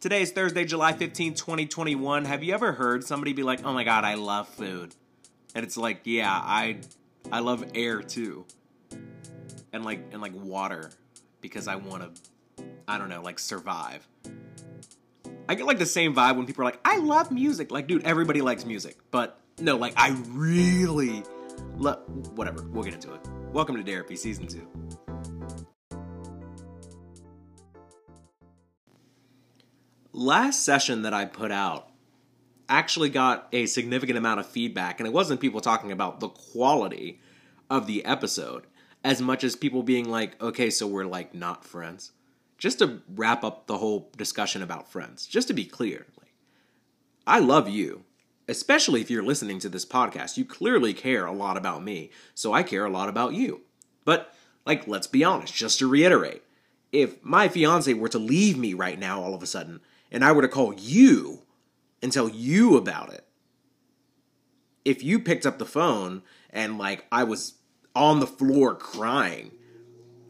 Today is Thursday, July 15, 2021. Have you ever heard somebody be like, "Oh my god, I love food." And it's like, "Yeah, I I love air too." And like and like water because I want to I don't know, like survive. I get like the same vibe when people are like, "I love music." Like, dude, everybody likes music. But no, like I really love whatever. We'll get into it. Welcome to Therapy Season 2. Last session that I put out actually got a significant amount of feedback, and it wasn't people talking about the quality of the episode as much as people being like, okay, so we're like not friends. Just to wrap up the whole discussion about friends, just to be clear, like, I love you, especially if you're listening to this podcast. You clearly care a lot about me, so I care a lot about you. But, like, let's be honest, just to reiterate, if my fiance were to leave me right now all of a sudden, and I were to call you and tell you about it, if you picked up the phone and like I was on the floor crying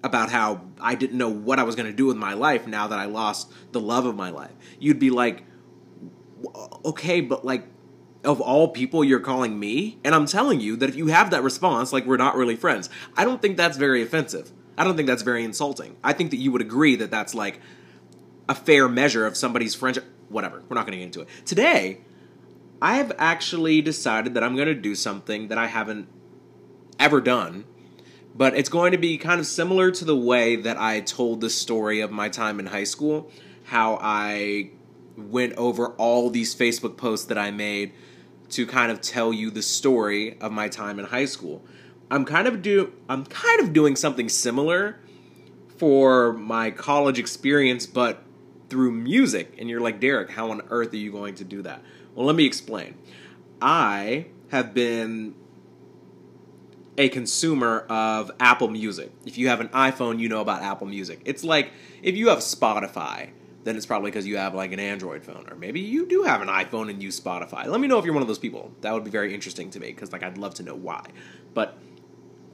about how I didn't know what I was going to do with my life now that I lost the love of my life, you'd be like, okay, but like, of all people, you're calling me? And I'm telling you that if you have that response, like, we're not really friends, I don't think that's very offensive. I don't think that's very insulting. I think that you would agree that that's like, a fair measure of somebody's friendship. Whatever, we're not going to get into it. Today, I have actually decided that I'm going to do something that I haven't ever done, but it's going to be kind of similar to the way that I told the story of my time in high school, how I went over all these Facebook posts that I made to kind of tell you the story of my time in high school. I'm kind of do I'm kind of doing something similar for my college experience, but through music. And you're like, Derek, how on earth are you going to do that? Well, let me explain. I have been a consumer of Apple Music. If you have an iPhone, you know about Apple Music. It's like if you have Spotify, then it's probably because you have like an Android phone, or maybe you do have an iPhone and use Spotify. Let me know if you're one of those people. That would be very interesting to me because like I'd love to know why. But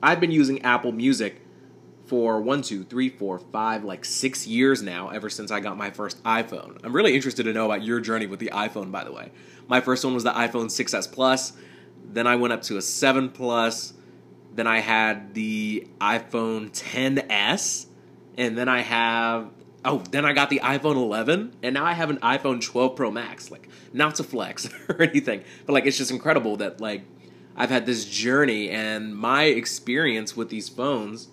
I've been using Apple Music for one, two, three, four, five, like six years now, ever since I got my first iPhone. I'm really interested to know about your journey with the iPhone, by the way. My first one was the iPhone 6S Plus. Then I went up to a 7 Plus. Then I had the iPhone 10s. And then I have oh, then I got the iPhone 11, and now I have an iPhone 12 Pro Max. Like, not to flex or anything, but like, it's just incredible that like I've had this journey, and my experience with these phones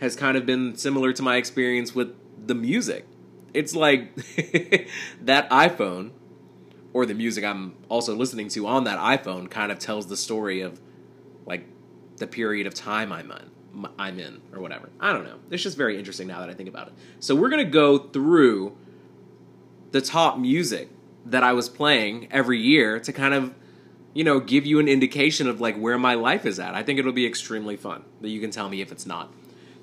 has kind of been similar to my experience with the music. It's like that iPhone or the music I'm also listening to on that iPhone kind of tells the story of like the period of time I'm in, I'm in or whatever. I don't know. It's just very interesting now that I think about it. So we're going to go through the top music that I was playing every year to kind of you know give you an indication of like where my life is at. I think it'll be extremely fun. That you can tell me if it's not.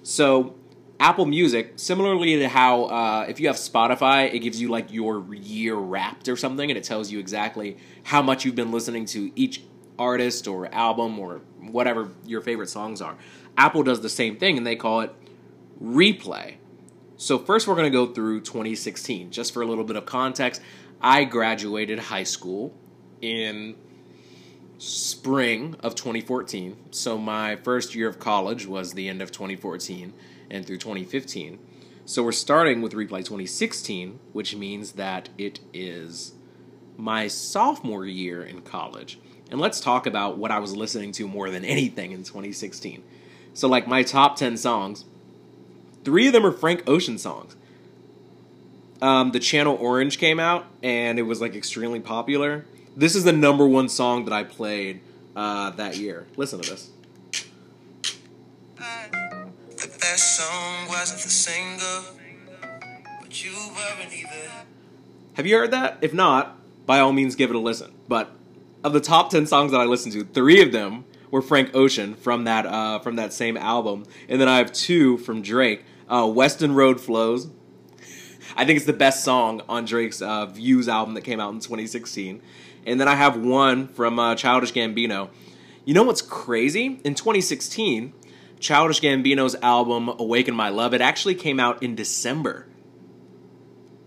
So Apple Music, similarly to how uh, if you have Spotify, it gives you like your year wrapped or something, and it tells you exactly how much you've been listening to each artist or album or whatever your favorite songs are. Apple does the same thing, and they call it replay. So first, we're going to go through 2016, just for a little bit of context. I graduated high school in spring of 2014. So my first year of college was the end of 2014 and through 2015. So we're starting with Replay 2016, which means that it is my sophomore year in college. And let's talk about what I was listening to more than anything in 2016. So, like my top 10 songs, three of them are Frank Ocean songs. Um, the channel Orange came out and it was like extremely popular. This is the number one song that I played uh, that year. Listen to this. That song wasn't the single, but you weren't either. Have you heard that? If not, by all means, give it a listen. But of the top ten songs that I listened to, three of them were Frank Ocean from that uh, from that same album, and then I have two from Drake. Uh, Weston Road Flows. I think it's the best song on Drake's uh, Views album that came out in 2016. And then I have one from uh, Childish Gambino. You know what's crazy? In 2016, Childish Gambino's album Awaken My Love, it actually came out in December.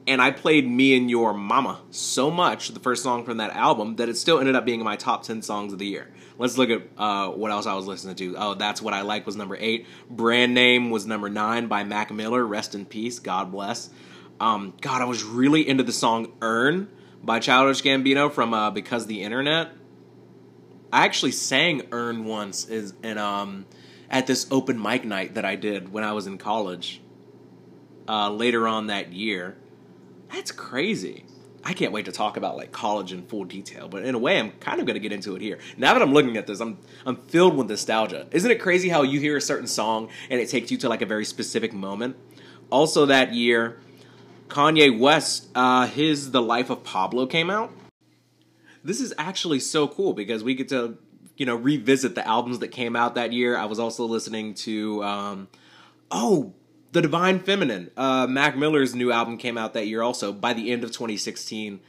and I played Me and Your Mama so much, the first song from that album, that it still ended up being in my top 10 songs of the year. Let's look at uh, what else I was listening to. Oh, That's What I Like was number eight. Brand Name was number nine by Mac Miller. Rest in peace. God bless. Um, God, I was really into the song Earn by Childish Gambino from uh, Because the Internet. I actually sang Earn once is in um at this open mic night that I did when I was in college. Uh, later on that year, that's crazy. I can't wait to talk about like college in full detail, but in a way, I'm kind of going to get into it here. Now that I'm looking at this, I'm I'm filled with nostalgia. Isn't it crazy how you hear a certain song and it takes you to like a very specific moment? Also, that year, Kanye West, uh, his The Life of Pablo came out. This is actually so cool because we get to you know revisit the albums that came out that year. I was also listening to um, oh the Divine Feminine. Uh, Mac Miller's new album came out that year also by the end of 2016.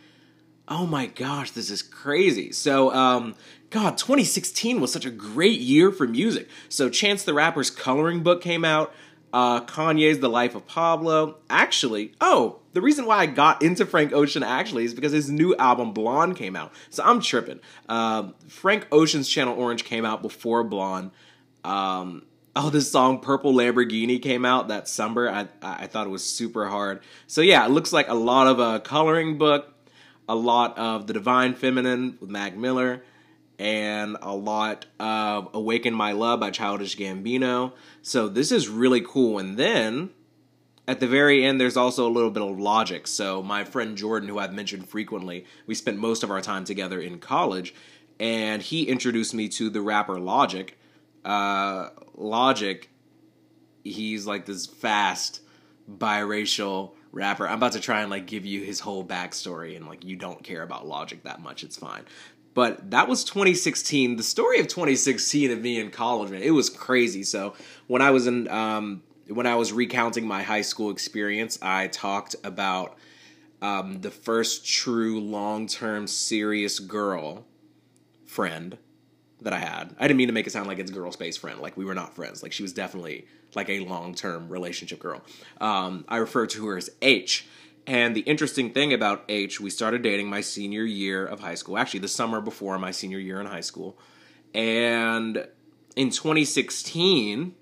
Oh my gosh, this is crazy. So, um, God, 2016 was such a great year for music. So, Chance the Rapper's coloring book came out. Uh, Kanye's The Life of Pablo. Actually, oh, the reason why I got into Frank Ocean actually is because his new album Blonde came out. So I'm tripping. Uh, Frank Ocean's Channel Orange came out before Blonde. Um, oh, this song Purple Lamborghini came out that summer. I I thought it was super hard. So yeah, it looks like a lot of a coloring book, a lot of the Divine Feminine with Mac Miller, and a lot of Awaken My Love by Childish Gambino. So this is really cool. And then at the very end, there's also a little bit of logic. So my friend Jordan, who I've mentioned frequently, we spent most of our time together in college, and he introduced me to the rapper Logic uh, Logic, he's like this fast biracial rapper. I'm about to try and like give you his whole backstory, and like you don't care about Logic that much, it's fine. But that was 2016. The story of 2016 of me in college, man, it was crazy. So when I was in, um, when I was recounting my high school experience, I talked about um, the first true long term serious girl friend that I had. I didn't mean to make it sound like it's girl space friend. Like we were not friends. Like she was definitely like a long term relationship girl. Um, I refer to her as H. And the interesting thing about H, we started dating my senior year of high school. Actually, the summer before my senior year in high school. And in 2016,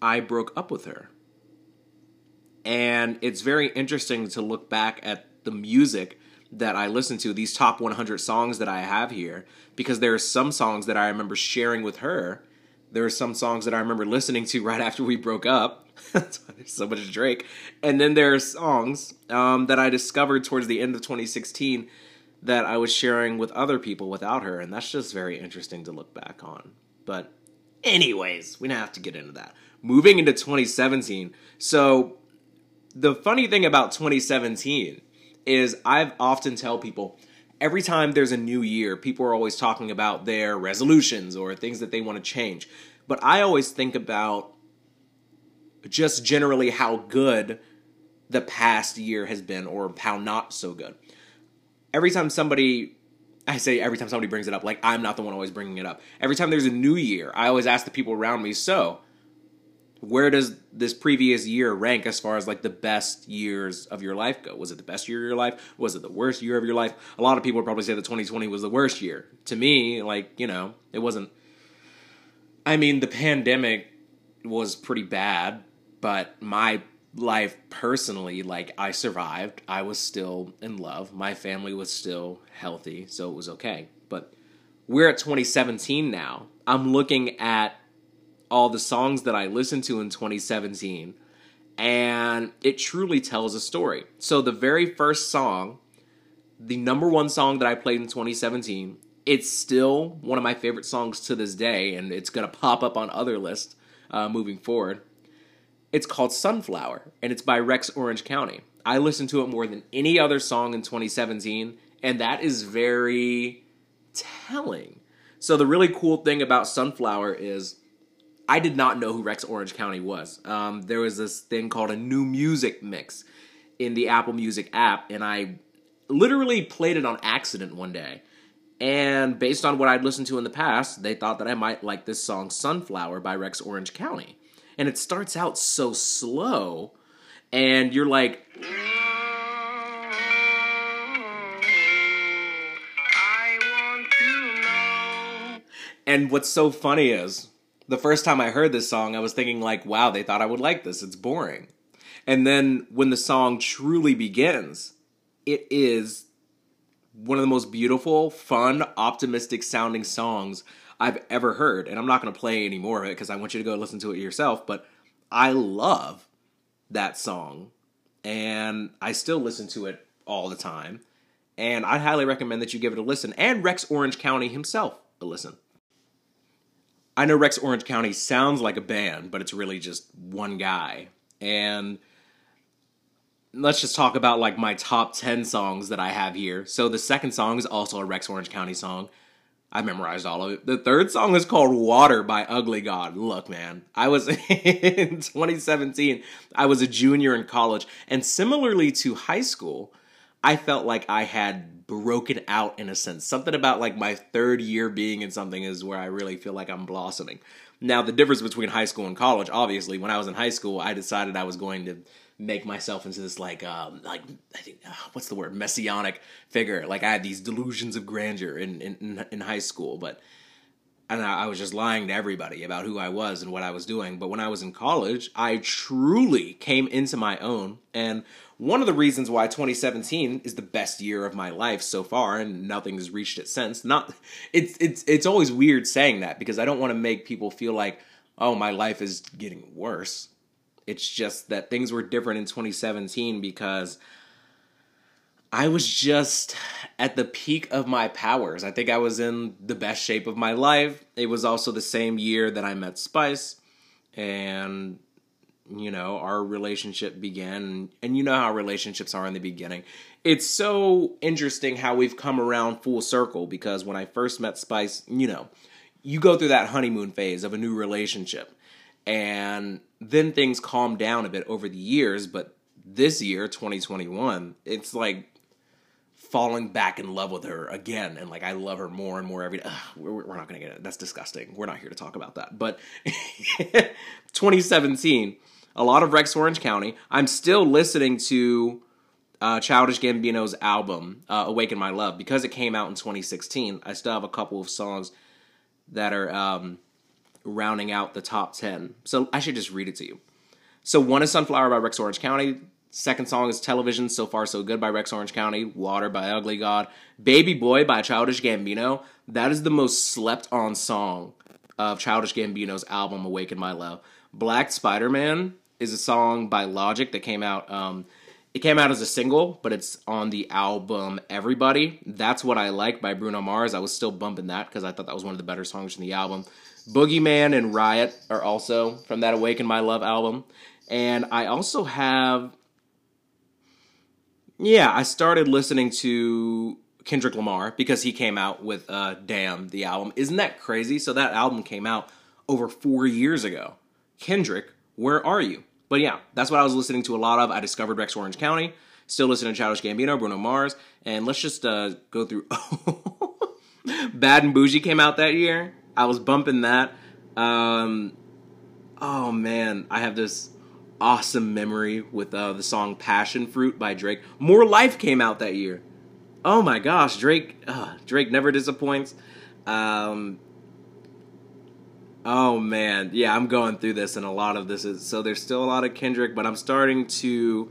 I broke up with her. And it's very interesting to look back at the music that I listen to, these top 100 songs that I have here, because there are some songs that I remember sharing with her. There are some songs that I remember listening to right after we broke up. That's why there's so much Drake. And then there are songs um, that I discovered towards the end of 2016 that I was sharing with other people without her, and that's just very interesting to look back on. But, anyways, we don't have to get into that. Moving into 2017. So, the funny thing about 2017 is I've often tell people every time there's a new year, people are always talking about their resolutions or things that they want to change. But I always think about just generally how good the past year has been or how not so good. Every time somebody I say every time somebody brings it up, like I'm not the one always bringing it up. Every time there's a new year, I always ask the people around me, so where does this previous year rank as far as like the best years of your life go? Was it the best year of your life? Was it the worst year of your life? A lot of people would probably say that 2020 was the worst year. To me, like, you know, it wasn't. I mean, the pandemic was pretty bad, but my life personally, like, I survived. I was still in love. My family was still healthy, so it was okay. But we're at 2017 now. I'm looking at all the songs that I listened to in 2017, and it truly tells a story. So, the very first song, the number one song that I played in 2017, it's still one of my favorite songs to this day, and it's gonna pop up on other lists uh, moving forward. It's called Sunflower, and it's by Rex Orange County. I listened to it more than any other song in 2017, and that is very telling. So, the really cool thing about Sunflower is I did not know who Rex Orange County was. Um, there was this thing called a new music mix in the Apple Music app, and I literally played it on accident one day. And based on what I'd listened to in the past, they thought that I might like this song Sunflower by Rex Orange County. And it starts out so slow, and you're like. And what's so funny is the first time I heard this song, I was thinking like, wow, they thought I would like this. It's boring. And then when the song truly begins, it is one of the most beautiful, fun, optimistic sounding songs I've ever heard. And I'm not going to play any more of it because I want you to go listen to it yourself. But I love that song. And I still listen to it all the time. And I highly recommend that you give it a listen. And Rex Orange County himself a listen. I know Rex Orange County sounds like a band, but it's really just one guy. And let's just talk about like my top 10 songs that I have here. So the second song is also a Rex Orange County song. I memorized all of it. The third song is called Water by Ugly God. Look, man, I was in 2017, I was a junior in college, and similarly to high school, I felt like I had broken out in a sense. Something about like my third year being in something is where I really feel like I'm blossoming. Now, the difference between high school and college, obviously, when I was in high school, I decided I was going to make myself into this like um like I think uh, what's the word messianic figure. Like I had these delusions of grandeur in in, in high school, but and I, I was just lying to everybody about who I was and what I was doing. But when I was in college, I truly came into my own. And one of the reasons why 2017 is the best year of my life so far, and nothing has reached it since. Not it's it's it's always weird saying that because I don't want to make people feel like oh my life is getting worse it's just that things were different in 2017 because I was just at the peak of my powers. I think I was in the best shape of my life. It was also the same year that I met Spice and you know, our relationship began and you know how relationships are in the beginning. It's so interesting how we've come around full circle because when I first met Spice, you know, you go through that honeymoon phase of a new relationship and then things calmed down a bit over the years, but this year, 2021, it's like falling back in love with her again and like i love her more and more every day. Ugh, we're, we're not gonna get it. That's disgusting. We're not here to talk about that. But 2017 a lot of rex orange county i'm still listening to uh, childish gambino's album uh, awaken my love because it came out in 2016 i still have a couple of songs that are um, rounding out the top 10. So I should just read it to you. So one is Sunflower by Rex Orange County. Second song is Television, So Far So Good by Rex Orange County. Water by Ugly God. Baby Boy by Childish Gambino. That is the most slept on song of Childish Gambino's album Awaken My Love. Black Spider Man is a song by Logic that came out. Um, it came out as a single, but it's on the album Everybody. That's what I like by Bruno Mars. I was still bumping that because I thought that was one of the better songs from the album. Boogeyman and Riot are also from that Awaken My Love album. And I also have. Yeah, I started listening to Kendrick Lamar because he came out with uh, Damn, the album. Isn't that crazy? So that album came out over four years ago. Kendrick, where are you? But yeah, that's what I was listening to a lot of. I discovered Rex Orange County. Still listening to Childish Gambino, Bruno Mars. And let's just uh, go through. Bad and Boujee came out that year. I was bumping that. Um, oh man, I have this awesome memory with uh, the song "Passion Fruit" by Drake. More Life came out that year. Oh my gosh, Drake! Uh, Drake never disappoints. Um, oh man, yeah, I'm going through this, and a lot of this is so. There's still a lot of Kendrick, but I'm starting to.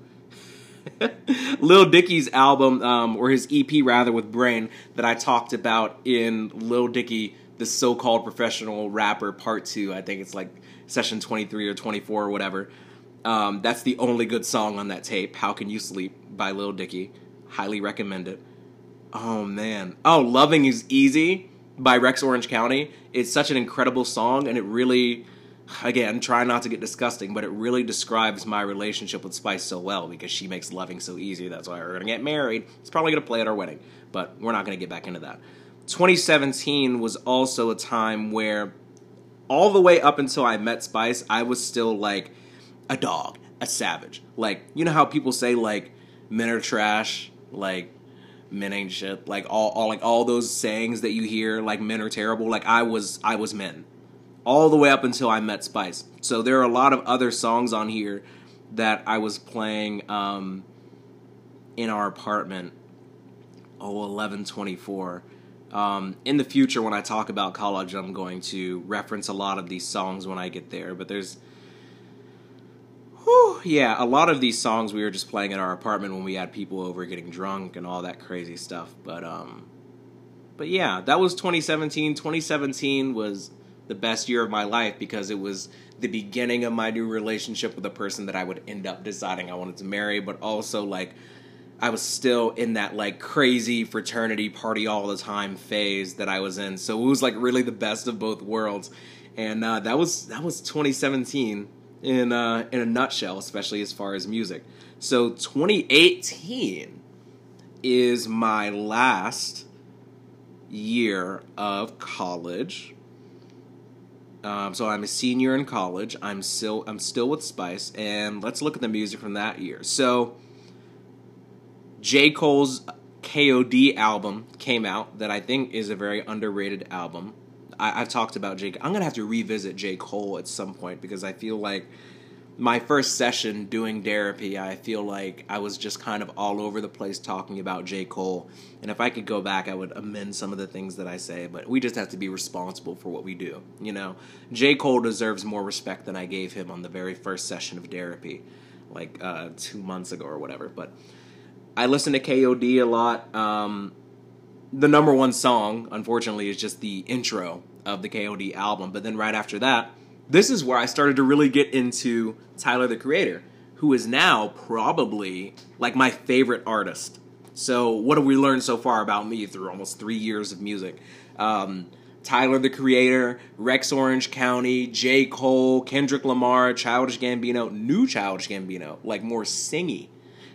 Lil Dicky's album, um, or his EP rather, with Brain that I talked about in Lil Dicky the so-called professional rapper part two. I think it's like session 23 or 24 or whatever. Um, that's the only good song on that tape. How Can You Sleep by Lil Dicky. Highly recommend it. Oh man. Oh, Loving is Easy by Rex Orange County. It's such an incredible song and it really again, try not to get disgusting, but it really describes my relationship with Spice so well because she makes loving so easy. That's why we're gonna get married. It's probably gonna play at our wedding, but we're not gonna get back into that. 2017 was also a time where all the way up until I met Spice, I was still like a dog, a savage. Like, you know how people say like men are trash, like men ain't shit, like all, all like all those sayings that you hear, like men are terrible. Like I was I was men. All the way up until I met Spice. So there are a lot of other songs on here that I was playing um, in our apartment. Oh, 1124 Um, in the future, when I talk about college, I'm going to reference a lot of these songs when I get there. But there's, yeah, a lot of these songs we were just playing in our apartment when we had people over getting drunk and all that crazy stuff. But um, but yeah, that was 2017. 2017 was the best year of my life because it was the beginning of my new relationship with a person that I would end up deciding I wanted to marry, but also like I was still in that like crazy fraternity party all the time phase that I was in. So it was like really the best of both worlds. And uh, that was that was 2017 in uh, in a nutshell, especially as far as music. So 2018 is my last year of college. Um, so I'm a senior in college. I'm still I'm still with Spice, and let's look at the music from that year. So J. Cole's KOD album came out that I think is a very underrated album. I, have talked about J. I'm gonna have to revisit J. Cole at some point because I feel like my first session doing therapy, I feel like I was just kind of all over the place talking about J. Cole. And if I could go back, I would amend some of the things that I say, but we just have to be responsible for what we do. You know, J. Cole deserves more respect than I gave him on the very first session of therapy, like uh, two months ago or whatever. But I listen to KOD a lot. Um, the number one song, unfortunately, is just the intro of the KOD album. But then right after that, this is where I started to really get into Tyler the Creator, who is now probably like my favorite artist. So, what have we learned so far about me through almost three years of music? Um, Tyler the Creator, Rex Orange County, J. Cole, Kendrick Lamar, Childish Gambino, new Childish Gambino, like more singy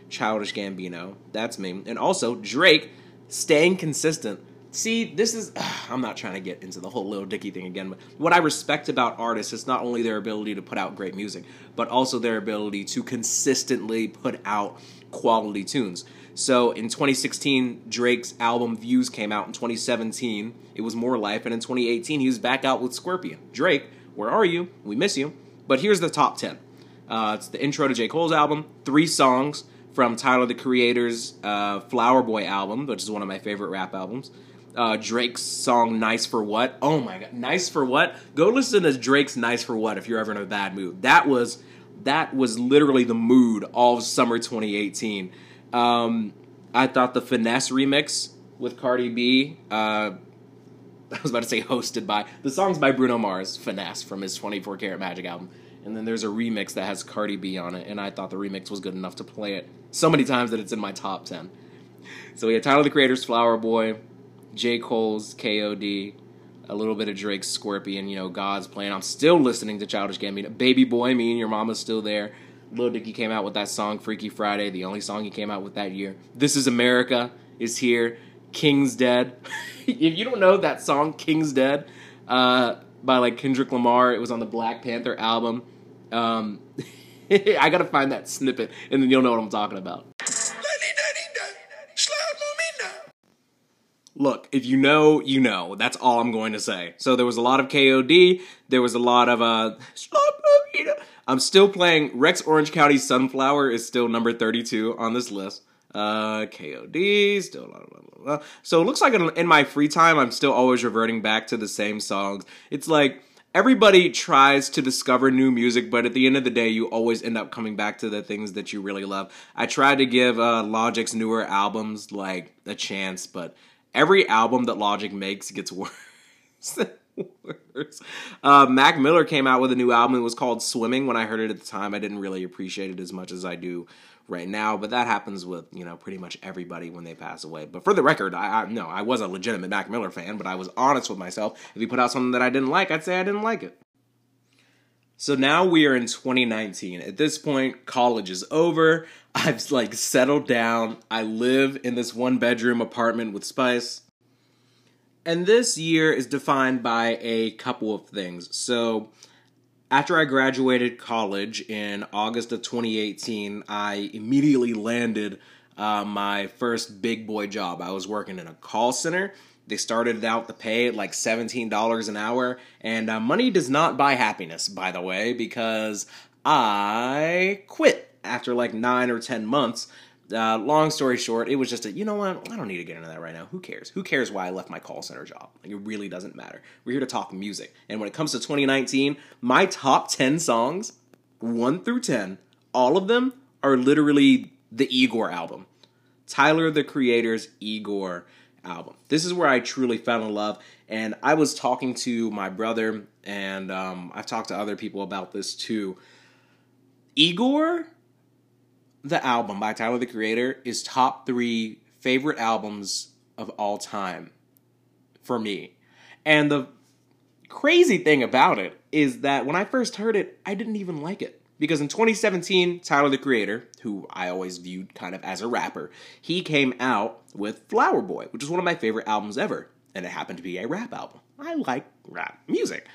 Childish Gambino. That's me. And also Drake staying consistent. See, this is. Ugh, I'm not trying to get into the whole Lil Dicky thing again, but what I respect about artists is not only their ability to put out great music, but also their ability to consistently put out quality tunes. So in 2016, Drake's album Views came out. In 2017, it was More Life. And in 2018, he was back out with Scorpion. Drake, where are you? We miss you. But here's the top 10. Uh, it's the intro to J. Cole's album, three songs from Tyler the Creator's uh, Flower Boy album, which is one of my favorite rap albums. Uh, Drake's song "Nice for What." Oh my god, "Nice for What"? Go listen to Drake's "Nice for What" if you're ever in a bad mood. That was that was literally the mood all summer 2018. Um, I thought the finesse remix with Cardi B. Uh, I was about to say hosted by the song's by Bruno Mars, Finesse from his 24 Karat Magic album and then there's a remix that has Cardi B on it, and I thought the remix was good enough to play it so many times that it's in my top 10. So we had Tyler the Creator's Flower Boy, J. Cole's KOD, a little bit of Drake's Scorpion, you know, God's Plan. I'm still listening to Childish Gambino. Baby Boy, me and your mama's still there. Lil Dicky came out with that song, Freaky Friday, the only song he came out with that year. This is America is here. King's Dead. if you don't know that song, King's Dead, uh, by like Kendrick Lamar, it was on the Black Panther album. Um, I gotta find that snippet, and then you'll know what I'm talking about. Look, if you know, you know. That's all I'm going to say. So there was a lot of KOD. There was a lot of uh. I'm still playing Rex Orange County Sunflower is still number 32 on this list. Uh, KOD still. Blah, blah, blah, so it looks like in my free time, I'm still always reverting back to the same songs. It's like everybody tries to discover new music, but at the end of the day, you always end up coming back to the things that you really love. I tried to give uh, Logic's newer albums like a chance, but every album that Logic makes gets worse. Uh, Mac Miller came out with a new album. It was called Swimming. When I heard it at the time, I didn't really appreciate it as much as I do right now, but that happens with you know pretty much everybody when they pass away. But for the record, I, I no, I was a legitimate Mac Miller fan, but I was honest with myself. If he put out something that I didn't like, I'd say I didn't like it. So now we are in 2019. At this point, college is over. I've like settled down. I live in this one bedroom apartment with Spice. And this year is defined by a couple of things. So after I graduated college in August of 2018, I immediately landed uh, my first big boy job. I was working in a call center. They started out the pay at like $17 an hour, and uh, money does not buy happiness, by the way, because I quit after like nine or 10 months Uh, long story short, it was just a, you know what? I don't need to get into that right now. Who cares? Who cares why I left my call center job? Like, it really doesn't matter. We're here to talk music. And when it comes to 2019, my top 10 songs, 1 through 10, all of them are literally the Igor album. Tyler the Creator's Igor album. This is where I truly fell in love. And I was talking to my brother, and um, I've talked to other people about this too. Igor the album by Tyler the Creator is top three favorite albums of all time for me. And the crazy thing about it is that when I first heard it, I didn't even like it. Because in 2017, Tyler the Creator, who I always viewed kind of as a rapper, he came out with Flower Boy, which is one of my favorite albums ever. And it happened to be a rap album. I like rap music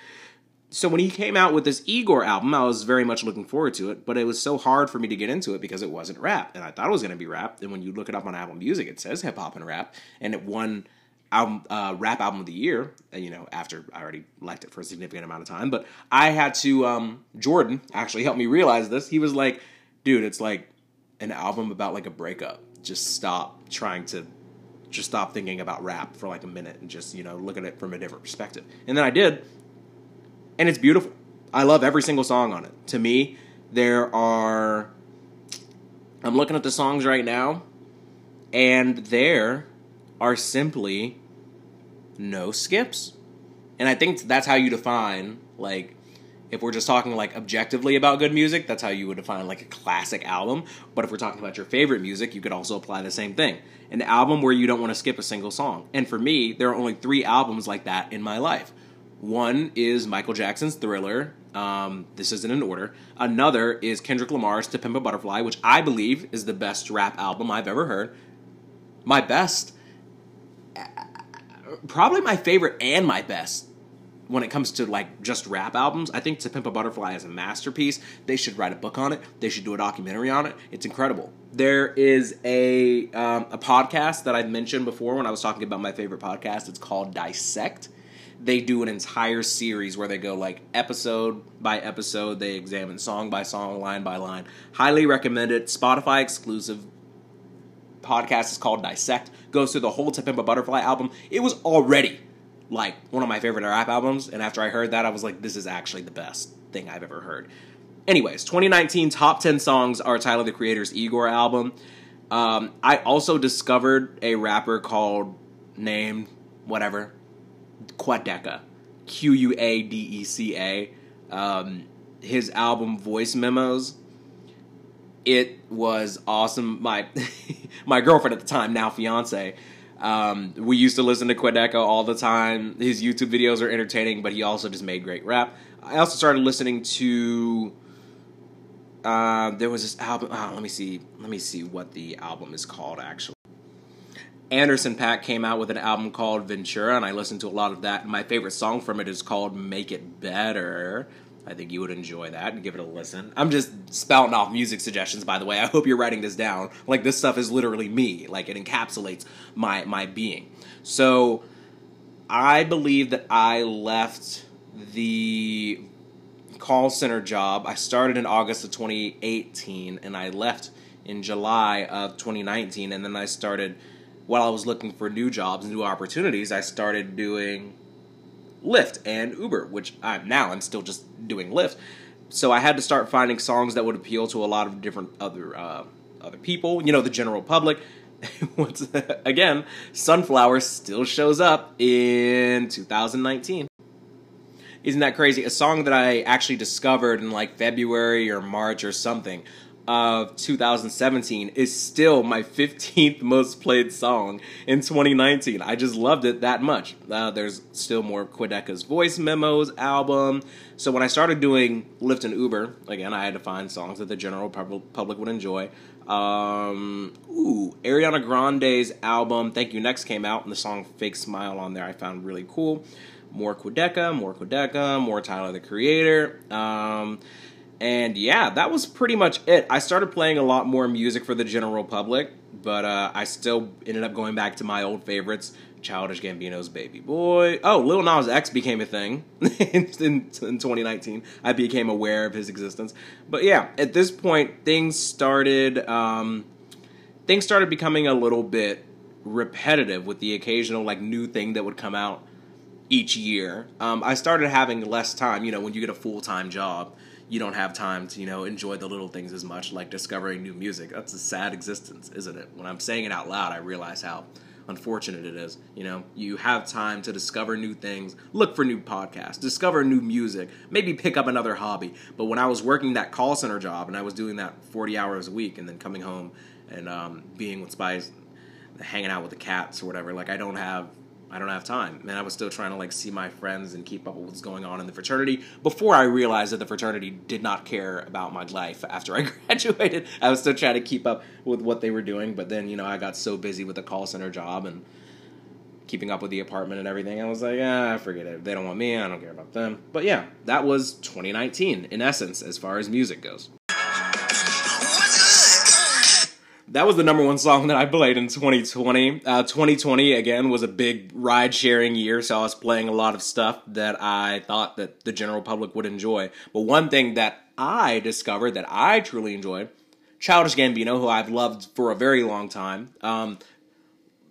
so when he came out with this Igor album, I was very much looking forward to it, but it was so hard for me to get into it because it wasn't rap, and I thought it was going to be rap. And when you look it up on Apple Music, it says hip hop and rap, and it won album uh, rap album of the year. You know, after I already liked it for a significant amount of time, but I had to. Um, Jordan actually helped me realize this. He was like, "Dude, it's like an album about like a breakup. Just stop trying to." Just stop thinking about rap for like a minute and just, you know, look at it from a different perspective. And then I did, and it's beautiful. I love every single song on it. To me, there are. I'm looking at the songs right now, and there are simply no skips. And I think that's how you define, like, if we're just talking, like, objectively about good music, that's how you would define, like, a classic album. But if we're talking about your favorite music, you could also apply the same thing. An album where you don't want to skip a single song. And for me, there are only three albums like that in my life. One is Michael Jackson's Thriller. Um, this isn't in order. Another is Kendrick Lamar's To Pimp a Butterfly, which I believe is the best rap album I've ever heard. My best, probably my favorite and my best when it comes to like just rap albums. I think To Pimp a Butterfly is a masterpiece. They should write a book on it. They should do a documentary on it. It's incredible. There is a um, a podcast that I've mentioned before when I was talking about my favorite podcast. It's called Dissect they do an entire series where they go like episode by episode. They examine song by song, line by line. Highly recommend it. Spotify exclusive podcast is called Dissect. Goes through the whole To Pimp Butterfly album. It was already like one of my favorite rap albums, and after I heard that, I was like, this is actually the best thing I've ever heard. Anyways, 2019 top 10 songs are Tyler the Creator's Igor album. Um, I also discovered a rapper called named whatever Quadeca, Q U A D E C A. Um, his album Voice Memos. It was awesome. My my girlfriend at the time, now fiance, um, we used to listen to Quadeca all the time. His YouTube videos are entertaining, but he also just made great rap. I also started listening to. Uh, there was this album. Oh, let me see. Let me see what the album is called. Actually, Anderson .Paak came out with an album called Ventura, and I listened to a lot of that. My favorite song from it is called Make It Better. I think you would enjoy that and give it a listen. I'm just spouting off music suggestions, by the way. I hope you're writing this down. Like this stuff is literally me. Like it encapsulates my my being. So I believe that I left the call center job. I started in August of 2018, and I left in July of 2019, and then I started while I was looking for new jobs, new opportunities, I started doing Lyft and Uber, which I'm now I'm still just doing Lyft. So I had to start finding songs that would appeal to a lot of different other uh, other people, you know, the general public. Once again, Sunflower still shows up in 2019. Isn't that crazy? A song that I actually discovered in like February or March or something of 2017 is still my 15th most played song in 2019. I just loved it that much. Uh, there's still more Quadeca's Voice Memos album. So when I started doing Lyft and Uber, again, I had to find songs that the general public would enjoy. Um, ooh, Ariana Grande's album Thank You Next came out, and the song Fake Smile on there I found really cool. More Quadeca, more Quadeca, more Tyler the Creator. Um, and yeah, that was pretty much it. I started playing a lot more music for the general public, but uh, I still ended up going back to my old favorites. Childish Gambino's Baby Boy. Oh, Lil Nas X became a thing in, in, in 2019. I became aware of his existence. But yeah, at this point, things started. Um, things started becoming a little bit repetitive with the occasional like new thing that would come out each year. Um, I started having less time. You know, when you get a full time job, you don't have time to you know enjoy the little things as much, like discovering new music. That's a sad existence, isn't it? When I'm saying it out loud, I realize how unfortunate it is. You know, you have time to discover new things, look for new podcasts, discover new music, maybe pick up another hobby. But when I was working that call center job and I was doing that 40 hours a week and then coming home and um, being with Spice, hanging out with the cats or whatever, like I don't have I don't have time. And I was still trying to like see my friends and keep up with what's going on in the fraternity before I realized that the fraternity did not care about my life after I graduated. I was still trying to keep up with what they were doing, but then, you know, I got so busy with the call center job and keeping up with the apartment and everything. I was like, ah, forget it. They don't want me. I don't care about them. But yeah, that was 2019 in essence as far as music goes. That was the number one song that I played in 2020. Uh, 2020 again was a big ride sharing year, so I was playing a lot of stuff that I thought that the general public would enjoy. But one thing that I discovered that I truly enjoyed, Childish Gambino, who I've loved for a very long time. Um,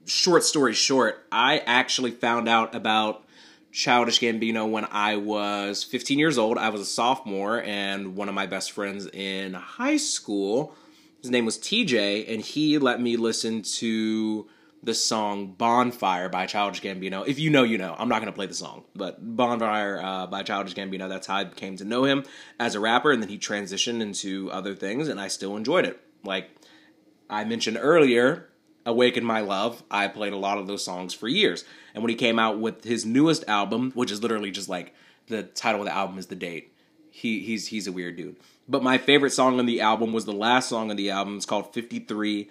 short story short, I actually found out about Childish Gambino when I was 15 years old. I was a sophomore, and one of my best friends in high school his name was TJ, and he let me listen to the song Bonfire by Childish Gambino. If you know, you know. I'm not going to play the song, but Bonfire uh, by Childish Gambino, that's how I came to know him as a rapper, and then he transitioned into other things, and I still enjoyed it. Like I mentioned earlier, Awaken My Love, I played a lot of those songs for years. And when he came out with his newest album, which is literally just like the title of the album is the date, he he's he's a weird dude. But my favorite song on the album was the last song on the album. It's called 53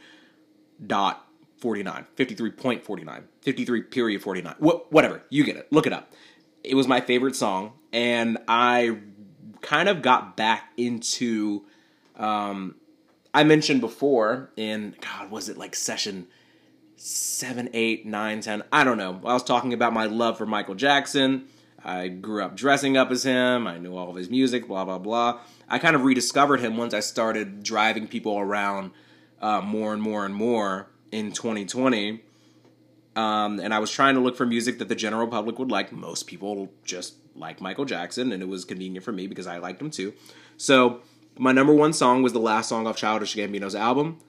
dot 49 53.49 53 period 49 Wh- whatever. You get it. Look it up. It was my favorite song and i kind of got back into um, i mentioned before in god was it like session 7 8 9 10 i don't know. I was talking about my love for michael jackson. I grew up dressing up as him. I knew all of his music, blah, blah, blah. I kind of rediscovered him once I started driving people around uh, more and more and more in 2020. Um, and I was trying to look for music that the general public would like. Most people just like Michael Jackson, and it was convenient for me because I liked him too. So my number one song was the last song off Childish Gambino's album.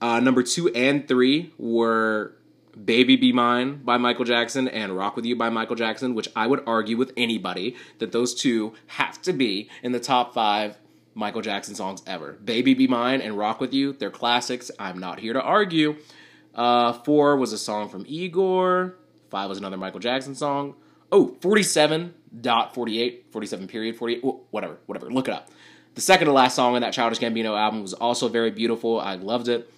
Uh, number two and three were Baby Be Mine by Michael Jackson and Rock With You by Michael Jackson, which I would argue with anybody that those two have to be in the top five Michael Jackson songs ever. Baby Be Mine and Rock With You, they're classics. I'm not here to argue. Uh, four was a song from Igor. Five was another Michael Jackson song. Oh, 47 dot 48, 47 period 48, whatever, whatever. Look it up. The second to last song in that Childish Gambino album was also very beautiful. I loved it.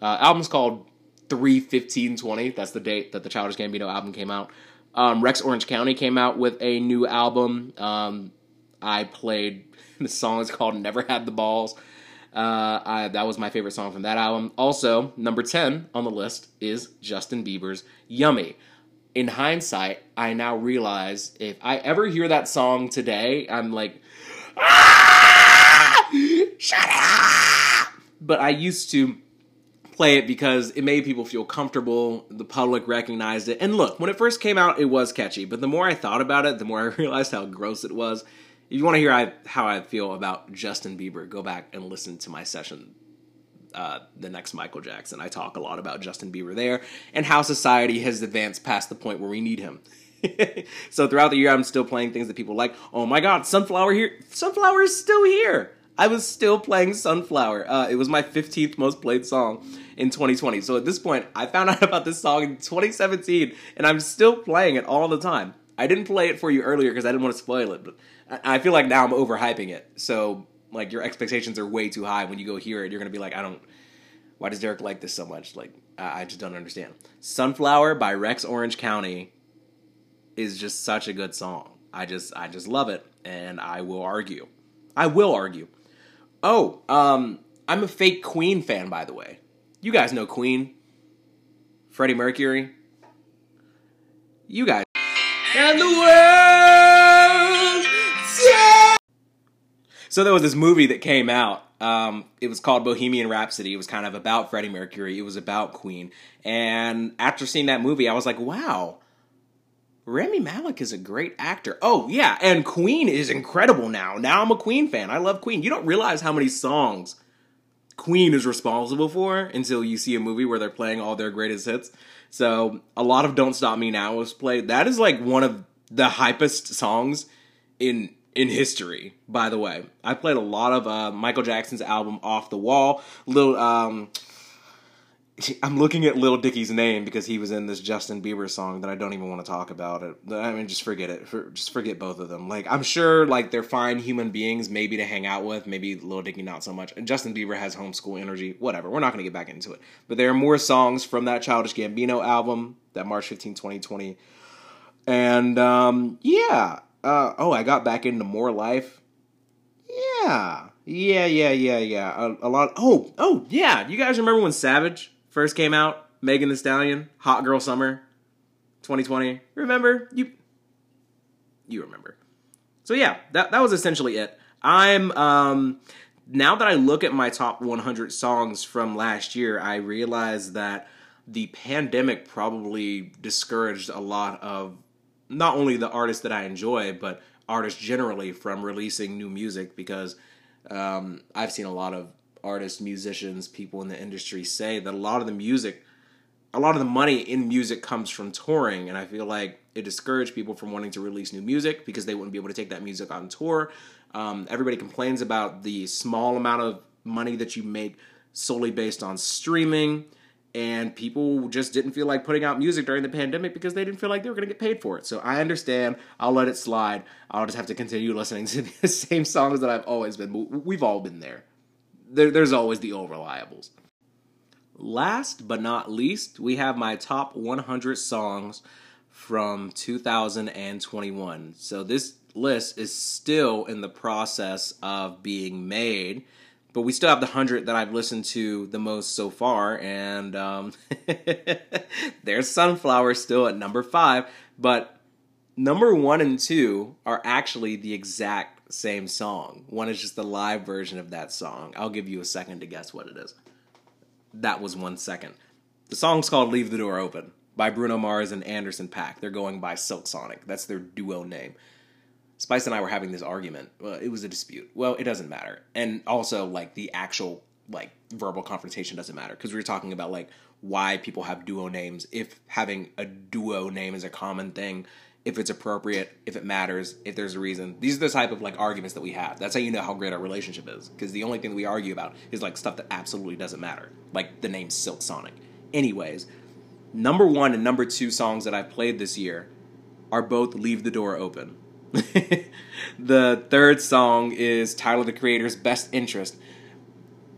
Uh, album's called 3 15 20. That's the date that the Childish Gambino album came out. Um, Rex Orange County came out with a new album. Um, I played the song is called Never Had the Balls. Uh, I, that was my favorite song from that album. Also, number 10 on the list is Justin Bieber's Yummy. In hindsight, I now realize if I ever hear that song today, I'm like, ah! shut up! But I used to play it because it made people feel comfortable. The public recognized it. And look, when it first came out, it was catchy. But the more I thought about it, the more I realized how gross it was. If you want to hear how I feel about Justin Bieber, go back and listen to my session, uh, the next Michael Jackson. I talk a lot about Justin Bieber there and how society has advanced past the point where we need him. so throughout the year, I'm still playing things that people like. Oh my God, Sunflower here! Sunflower is still here. I was still playing Sunflower. Uh, it was my 15th most played song in 2020. So at this point, I found out about this song in 2017, and I'm still playing it all the time. I didn't play it for you earlier because I didn't want to spoil it, but I feel like now I'm overhyping it. So like your expectations are way too high when you go hear it. You're gonna be like, I don't. Why does Derek like this so much? Like I just don't understand. Sunflower by Rex Orange County is just such a good song. I just I just love it, and I will argue. I will argue. Oh, um, I'm a fake Queen fan, by the way. You guys know Queen, Freddie Mercury. You guys. And the world. Yeah! So there was this movie that came out Um, it was called Bohemian Rhapsody. It was kind of about Freddie Mercury. It was about Queen. And after seeing that movie, I was like, wow, Rami Malek is a great actor. Oh, yeah, and Queen is incredible now. Now I'm a Queen fan. I love Queen. You don't realize how many songs Queen is responsible for until you see a movie where they're playing all their greatest hits. So a lot of Don't Stop Me Now was played. That is like one of the hypest songs in in history. By the way, I played a lot of uh, Michael Jackson's album Off the Wall. Little um, I'm looking at Little Dicky's name because he was in this Justin Bieber song that I don't even want to talk about it. I mean, just forget it. For, just forget both of them. Like, I'm sure like they're fine human beings, maybe to hang out with. Maybe Little Dicky not so much. And Justin Bieber has homeschool energy. Whatever. We're not going to get back into it. But there are more songs from that Childish Gambino album, that March 15, 2020. And um, yeah. Uh, oh, I got back into More Life. Yeah. Yeah, yeah, yeah, yeah. A, a lot. Oh, oh, yeah. You guys remember when Savage first came out, Megan Thee Stallion, Hot Girl Summer, 2020. Remember? You you remember. So yeah, that that was essentially it. I'm um now that I look at my top 100 songs from last year, I realize that the pandemic probably discouraged a lot of not only the artists that I enjoy, but artists generally from releasing new music because um, I've seen a lot of artists, musicians, people in the industry say that a lot of the music, a lot of the money in music comes from touring, and I feel like it discouraged people from wanting to release new music because they wouldn't be able to take that music on tour. Um, everybody complains about the small amount of money that you make solely based on streaming and people just didn't feel like putting out music during the pandemic because they didn't feel like they were going to get paid for it. So I understand. I'll let it slide. I'll just have to continue listening to the same songs that I've always been. We've all been there there, there's always the old reliables. Last but not least, we have my top 100 songs from 2021. So this list is still in the process of being made, but we still have the 100 that I've listened to the most so far, and um, there's Sunflower still at number five, but number one and two are actually the exact same song. One is just the live version of that song. I'll give you a second to guess what it is. That was one second. The song's called Leave the Door Open by Bruno Mars and Anderson .Paak. They're going by Silk Sonic. That's their duo name. Spice and I were having this argument. Well, it was a dispute. Well, it doesn't matter. And also, like, the actual, like, verbal confrontation doesn't matter. Because we were talking about, like, why people have duo names, if having a duo name is a common thing if it's appropriate, if it matters, if there's a reason. These are the type of like arguments that we have. That's how you know how great our relationship is. Because the only thing that we argue about is like stuff that absolutely doesn't matter. Like the name Silk Sonic. Anyways, number one and number two songs that I've played this year are both Leave the Door Open. the third song is Tyler the Creator's Best Interest.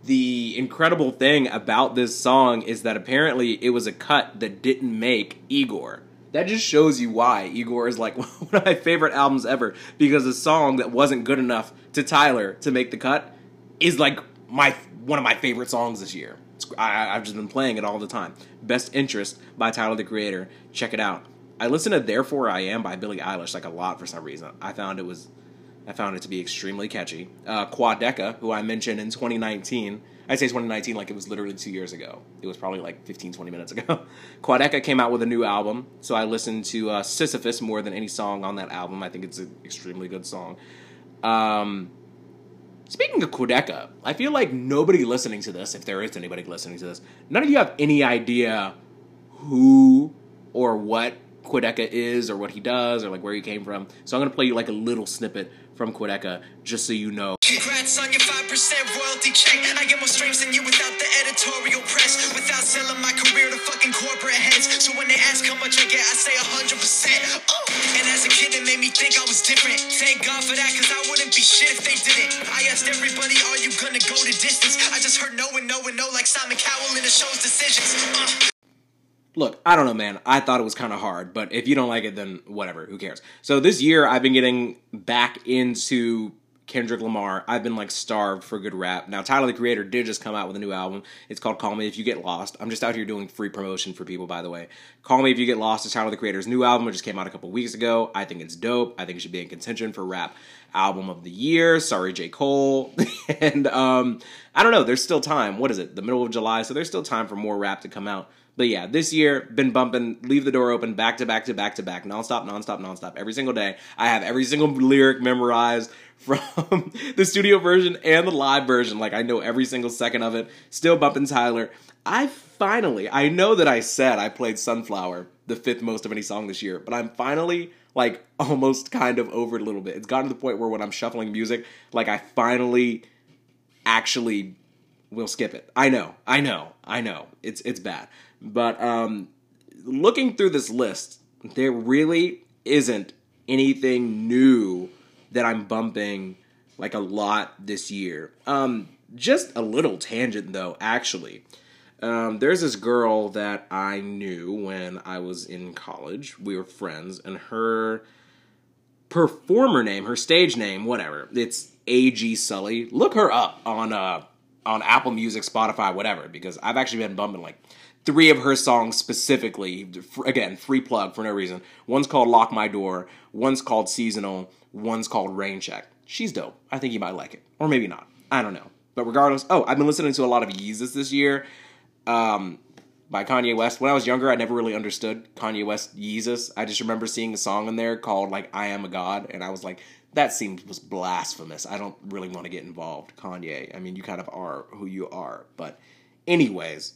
The incredible thing about this song is that apparently it was a cut that didn't make Igor that just shows you why Igor is like one of my favorite albums ever because a song that wasn't good enough to Tyler to make the cut is like my one of my favorite songs this year. I, have just been playing it all the time. Best Interest by Tyler the Creator. Check it out. I listened to Therefore I Am by Billie Eilish like a lot for some reason. I found it was I found it to be extremely catchy. Uh, Quadeca, who I mentioned in 2019, I say 2019 like it was literally two years ago. It was probably like 15, 20 minutes ago. Quadeca came out with a new album, so I listened to uh, Sisyphus more than any song on that album. I think it's an extremely good song. Um, speaking of Quadeca, I feel like nobody listening to this, if there is anybody listening to this, none of you have any idea who or what Quadeca is or what he does or like where he came from. So I'm gonna play you like a little snippet from Quadeca just so you know. Congrats on your 5% royalty check. I get more streams than you without the editorial press. Without selling my career to fucking corporate heads. So when they ask how much I get, I say 100%. Oh. And as a kid, it made me think I was different. Thank God for that, cause I wouldn't be shit if they didn't. I asked everybody, are you gonna go to distance? I just heard no and no and no like Simon Cowell in the show's decisions. Uh. Look, I don't know, man. I thought it was kind of hard, but if you don't like it, then whatever. Who cares? So this year, I've been getting back into Kendrick Lamar. I've been like starved for good rap. Now, Tyler the Creator did just come out with a new album. It's called Call Me If You Get Lost. I'm just out here doing free promotion for people, by the way. Call Me If You Get Lost is Tyler the Creator's new album. It just came out a couple weeks ago. I think it's dope. I think it should be in contention for rap album of the year. Sorry, J. Cole. and um, I don't know. There's still time. What is it? The middle of July. So there's still time for more rap to come out. But yeah, this year been bumping, leave the door open, back to back to back to back, nonstop, nonstop, nonstop, every single day. I have every single lyric memorized from the studio version and the live version. Like I know every single second of it. Still bumping Tyler. I finally, I know that I said I played Sunflower the fifth most of any song this year, but I'm finally like almost kind of over it a little bit. It's gotten to the point where when I'm shuffling music, like I finally actually will skip it. I know, I know, I know. It's it's bad. But um looking through this list, there really isn't anything new that I'm bumping like a lot this year. Um just a little tangent though, actually. Um, there's this girl that I knew when I was in college. We were friends, and her performer name, her stage name, whatever, it's A.G. Sully. Look her up on uh, on Apple Music, Spotify, whatever, because I've actually been bumping like three of her songs specifically. Again, free plug for no reason. One's called Lock My Door, one's called Seasonal, one's called Rain Check. She's dope. I think you might like it. Or maybe not. I don't know. But regardless, oh, I've been listening to a lot of Yeezus this year um, by Kanye West. When I was younger, I never really understood Kanye West Yeezus. I just remember seeing a song in there called like "I Am a God," and I was like, that seems was blasphemous. I don't really want to get involved, Kanye. I mean, you kind of are who you are, but anyways,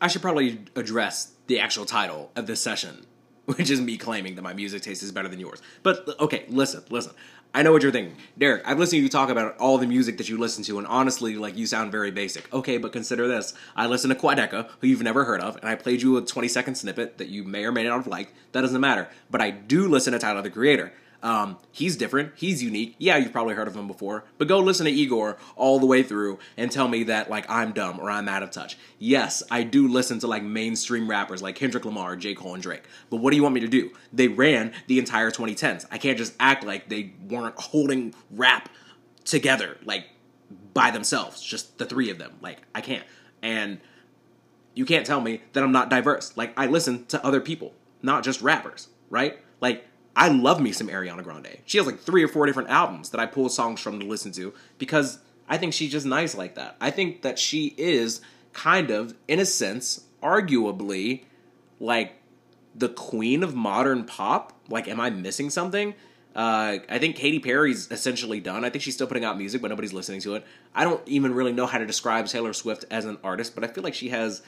I should probably address the actual title of this session, which is me claiming that my music taste is better than yours. But okay, listen, listen. I know what you're thinking. Derek, I've listened to you talk about all the music that you listen to, and honestly, like, you sound very basic. Okay, but consider this. I listen to Quadeca, who you've never heard of, and I played you a 20 second snippet that you may or may not have liked. That doesn't matter. But I do listen to Tyler the Creator. Um, he's different. He's unique. Yeah, you've probably heard of him before, but go listen to Igor all the way through and tell me that like I'm dumb or I'm out of touch. Yes, I do listen to like mainstream rappers like Kendrick Lamar, J. Cole, and Drake. But what do you want me to do? They ran the entire 2010s. I can't just act like they weren't holding rap together like by themselves, just the three of them. Like I can't. And you can't tell me that I'm not diverse. Like I listen to other people, not just rappers, right? Like I love me some Ariana Grande. She has like three or four different albums that I pull songs from to listen to because I think she's just nice like that. I think that she is kind of, in a sense, arguably like the queen of modern pop. Like, am I missing something? Uh, I think Katy Perry's essentially done. I think she's still putting out music, but nobody's listening to it. I don't even really know how to describe Taylor Swift as an artist, but I feel like she has,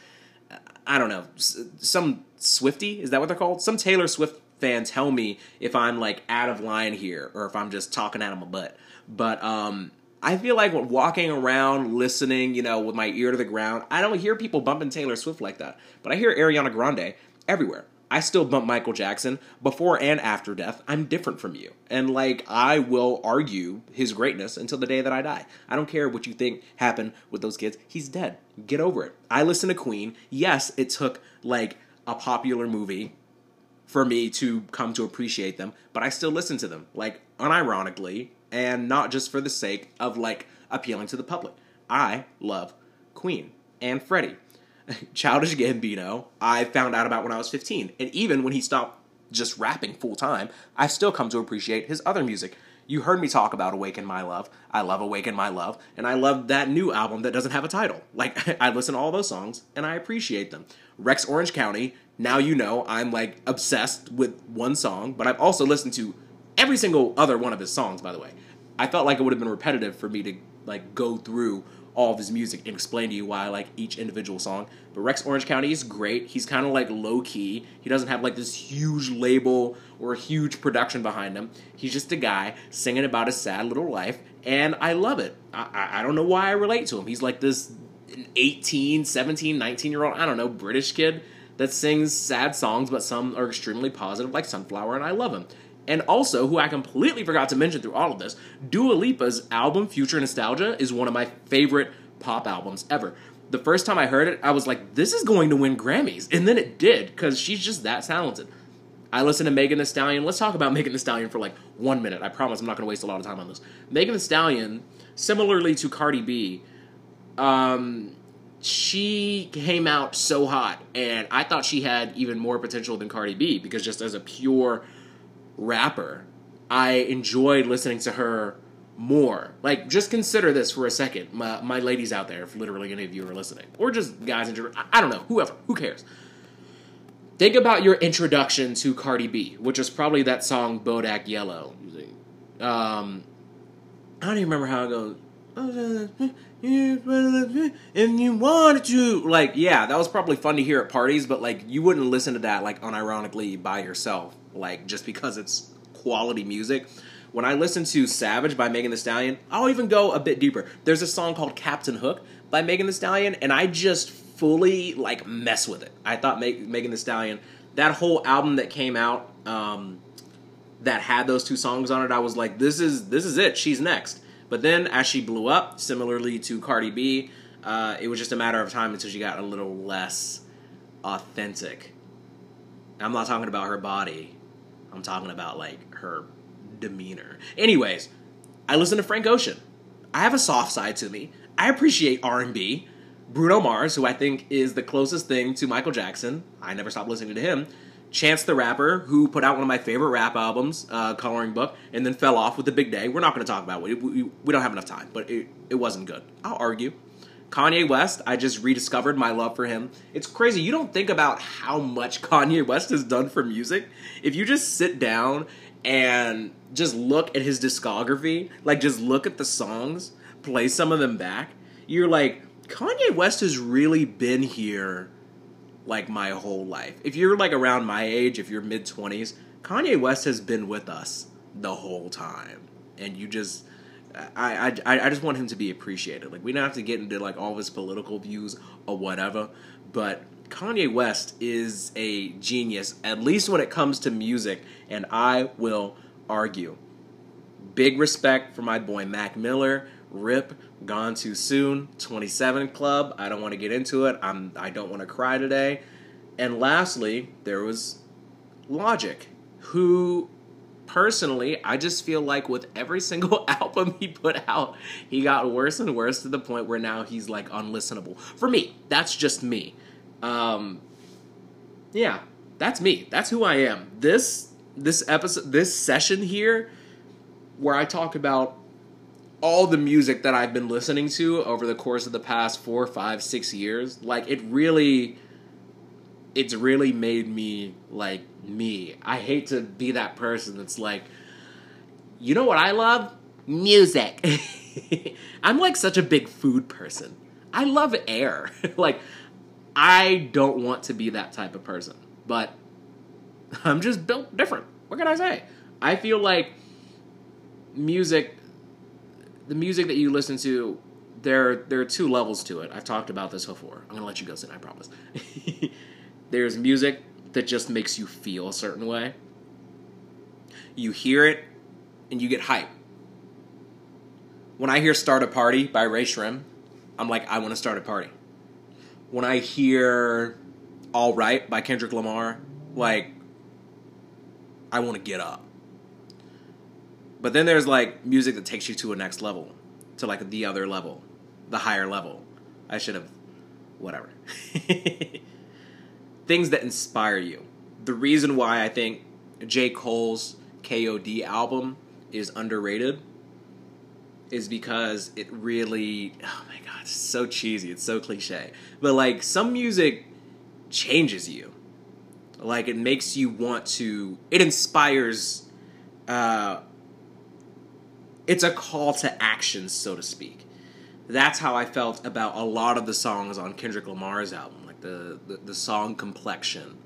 I don't know, some Swiftie. Is that what they're called? Some Taylor Swift fan tell me if I'm like out of line here or if I'm just talking out of my butt. But um, I feel like when walking around listening, you know, with my ear to the ground, I don't hear people bumping Taylor Swift like that. But I hear Ariana Grande everywhere. I still bump Michael Jackson before and after death. I'm different from you. And like I will argue his greatness until the day that I die. I don't care what you think happened with those kids. He's dead. Get over it. I listen to Queen. Yes, it took like a popular movie for me to come to appreciate them, but I still listen to them, like unironically, and not just for the sake of like appealing to the public. I love Queen and Freddie. Childish Gambino, I found out about when I was 15, and even when he stopped just rapping full time, I've still come to appreciate his other music. You heard me talk about Awaken My Love. I love Awaken My Love, and I love that new album that doesn't have a title. Like, I listen to all those songs, and I appreciate them. Rex Orange County now you know I'm like obsessed with one song, but I've also listened to every single other one of his songs, by the way. I felt like it would have been repetitive for me to like go through all of his music and explain to you why I like each individual song. But Rex Orange County is great. He's kind of like low key. He doesn't have like this huge label or huge production behind him. He's just a guy singing about his sad little life, and I love it. I, I don't know why I relate to him. He's like this 18, 17, 19 year old, I don't know, British kid that sings sad songs, but some are extremely positive, like Sunflower, and I love him. And also, who I completely forgot to mention through all of this, Dua Lipa's album Future Nostalgia is one of my favorite pop albums ever. The first time I heard it, I was like, this is going to win Grammys. And then it did, because she's just that talented. I listen to Megan Thee Stallion. Let's talk about Megan Thee Stallion for like one minute. I promise I'm not going to waste a lot of time on this. Megan Thee Stallion, similarly to Cardi B, um, she came out so hot, and I thought she had even more potential than Cardi B because just as a pure rapper, I enjoyed listening to her more. Like, just consider this for a second, my, my ladies out there, if literally any of you are listening, or just guys in general. I, I don't know, whoever, who cares? Think about your introduction to Cardi B, which is probably that song Bodak Yellow. Um, I don't even remember how it goes. If you wanted to, like, yeah, that was probably fun to hear at parties, but like, you wouldn't listen to that like unironically by yourself, like just because it's quality music. When I listen to Savage by Megan Thee Stallion, I'll even go a bit deeper. There's a song called Captain Hook by Megan Thee Stallion, and I just fully like mess with it. I thought Megan Thee Stallion, that whole album that came out, um, that had those two songs on it, I was like, this is this is it. She's next. But then as she blew up, similarly to Cardi B, uh, it was just a matter of time until she got a little less authentic. I'm not talking about her body. I'm talking about like her demeanor. Anyways, I listen to Frank Ocean. I have a soft side to me. I appreciate R&B. Bruno Mars, who I think is the closest thing to Michael Jackson. I never stopped listening to him. Chance the Rapper, who put out one of my favorite rap albums, uh, Coloring Book, and then fell off with The Big Day. We're not going to talk about it. We, we, we, don't have enough time, but it, it wasn't good. I'll argue. Kanye West, I just rediscovered my love for him. It's crazy. You don't think about how much Kanye West has done for music. If you just sit down and just look at his discography, like just look at the songs, play some of them back, you're like, Kanye West has really been here like my whole life. If you're like around my age, if you're mid 20s, Kanye West has been with us the whole time. And you just I, I I just want him to be appreciated. Like we don't have to get into like all his political views or whatever, but Kanye West is a genius, at least when it comes to music, and I will argue. Big respect for my boy Mac Miller. Rip, gone too soon. 27 Club. I don't want to get into it. I'm. I don't want to cry today. And lastly, there was Logic, who personally, I just feel like with every single album he put out, he got worse and worse to the point where now he's like unlistenable. For me, that's just me. Um, yeah, that's me. That's who I am. This this episode, this session here, where I talk about all the music that I've been listening to over the course of the past four, five, six years, like it really, it's really made me like me. I hate to be that person that's like, you know what I love? Music. I'm like such a big food person. I love air. like I don't want to be that type of person, but I'm just built different. What can I say? I feel like music, the music that you listen to, there there are two levels to it. I've talked about this before. I'm gonna let you go, soon. I promise. There's music that just makes you feel a certain way. You hear it, and you get hype. When I hear "Start a Party" by Rae Sremmurd, I'm like, I want to start a party when I hear All Right by Kendrick Lamar, like, I want to get up. But then there's like music that takes you to a next level, to like the other level, the higher level. I should have, whatever. Things that inspire you. The reason why I think J. Cole's KOD album is underrated is because it really oh my god, it's so cheesy, it's so cliche. But like some music changes you. Like it makes you want to it inspires uh it's a call to action, so to speak. That's how I felt about a lot of the songs on Kendrick Lamar's album, like the, the, the song Complexion,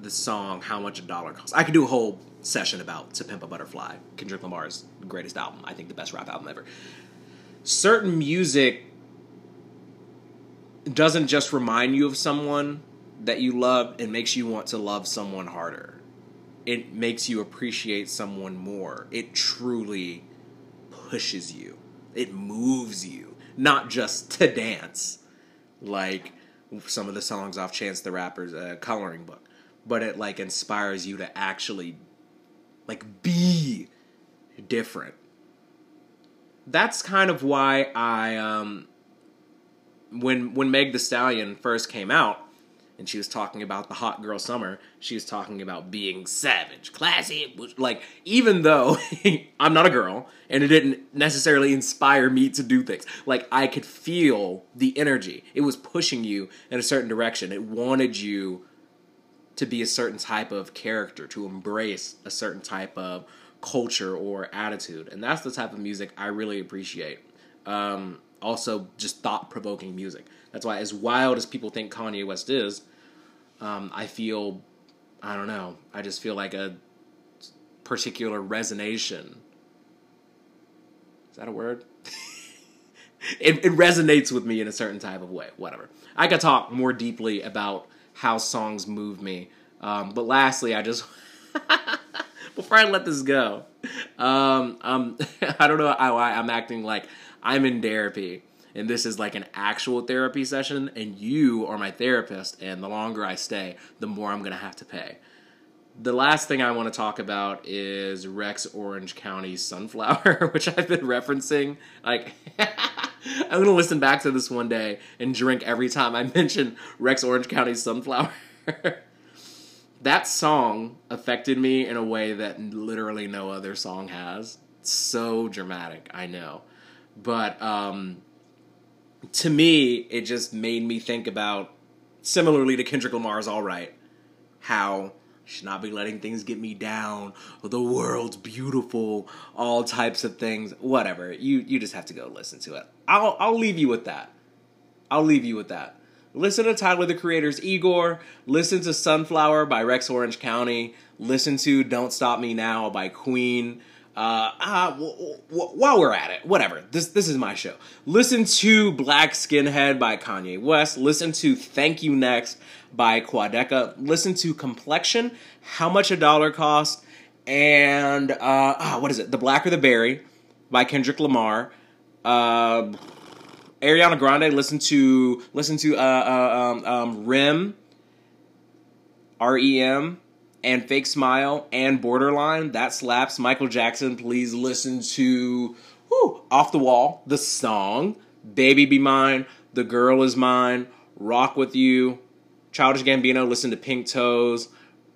the song How Much a Dollar Costs. I could do a whole session about To Pimp a Butterfly, Kendrick Lamar's greatest album. I think the best rap album ever. Certain music doesn't just remind you of someone that you love, it makes you want to love someone harder. It makes you appreciate someone more. It truly pushes you, it moves you, not just to dance like some of the songs off Chance the Rapper's uh, coloring book, but it like inspires you to actually like be different. That's kind of why I um when when Meg the Stallion first came out and she was talking about the hot girl summer, she was talking about being savage, classy. Like, even though I'm not a girl and it didn't necessarily inspire me to do things, like, I could feel the energy. It was pushing you in a certain direction, it wanted you to be a certain type of character, to embrace a certain type of culture or attitude. And that's the type of music I really appreciate. Um, also, just thought provoking music. That's why, as wild as people think Kanye West is, um, I feel, I don't know, I just feel like a particular resonation. Is that a word? it, it resonates with me in a certain type of way. Whatever. I could talk more deeply about how songs move me. Um, but lastly, I just before I let this go, um, um, I don't know I'm acting like I'm in therapy and this is like an actual therapy session and you are my therapist and the longer I stay, the more I'm to have to pay. The last thing I want to talk about is Rex Orange County Sunflower, which I've been referencing. Like, I'm to listen back to this one day and drink every time I mention Rex Orange County Sunflower. that song affected me in a way that literally no other song has. so dramatic, I know. But um, to me, it just made me think about, similarly to Kendrick Lamar's All Right, how should not be letting things get me down. The world's beautiful, all types of things. Whatever. You you just have to go listen to it. I'll I'll leave you with that. I'll leave you with that. Listen to Tyler the Creator's Igor. Listen to Sunflower by Rex Orange County. Listen to Don't Stop Me Now by Queen. Uh, uh, w- w- while we're at it, whatever. This this is my show. Listen to Black Skinhead by Kanye West. Listen to Thank You Next by Quadeca. Listen to Complexion, How Much a Dollar Cost, and uh, ah, what is it? The Blacker the Berry by Kendrick Lamar. Uh, Ariana Grande. Listen to listen to uh, uh, um, um, Rem. R E M and Fake Smile and Borderline. That slaps. Michael Jackson, please listen to whew, Off the Wall, the song. Baby Be Mine, The Girl Is Mine, Rock With You. Childish Gambino, listen to Pink Toes,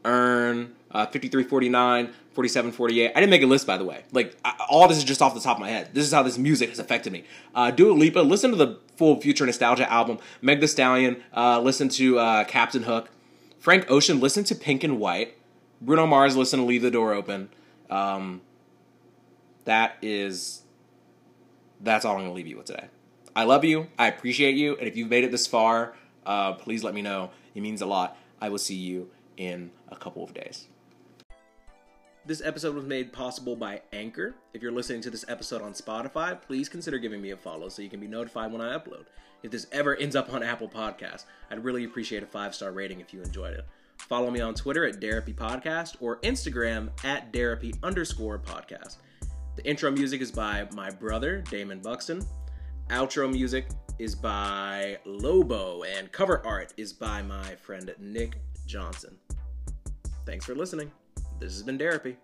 Earn, uh, 5349, 4748. I didn't make a list, by the way. Like, I, all this is just off the top of my head. This is how this music has affected me. Uh, Dua Lipa, listen to the full Future Nostalgia album. Meg The Stallion, uh, listen to uh, Captain Hook. Frank Ocean, listen to Pink and White. Bruno Mars, listen to Leave the Door Open. Um, that is, that's all I'm going to leave you with today. I love you. I appreciate you. And if you've made it this far, uh, please let me know. It means a lot. I will see you in a couple of days. This episode was made possible by Anchor. If you're listening to this episode on Spotify, please consider giving me a follow so you can be notified when I upload. If this ever ends up on Apple Podcasts, I'd really appreciate a five star rating if you enjoyed it. Follow me on Twitter at Derapy Podcast or Instagram at Derapy underscore podcast. The intro music is by my brother, Damon Buxton. Outro music is by Lobo, and cover art is by my friend Nick Johnson. Thanks for listening. This has been Derapy.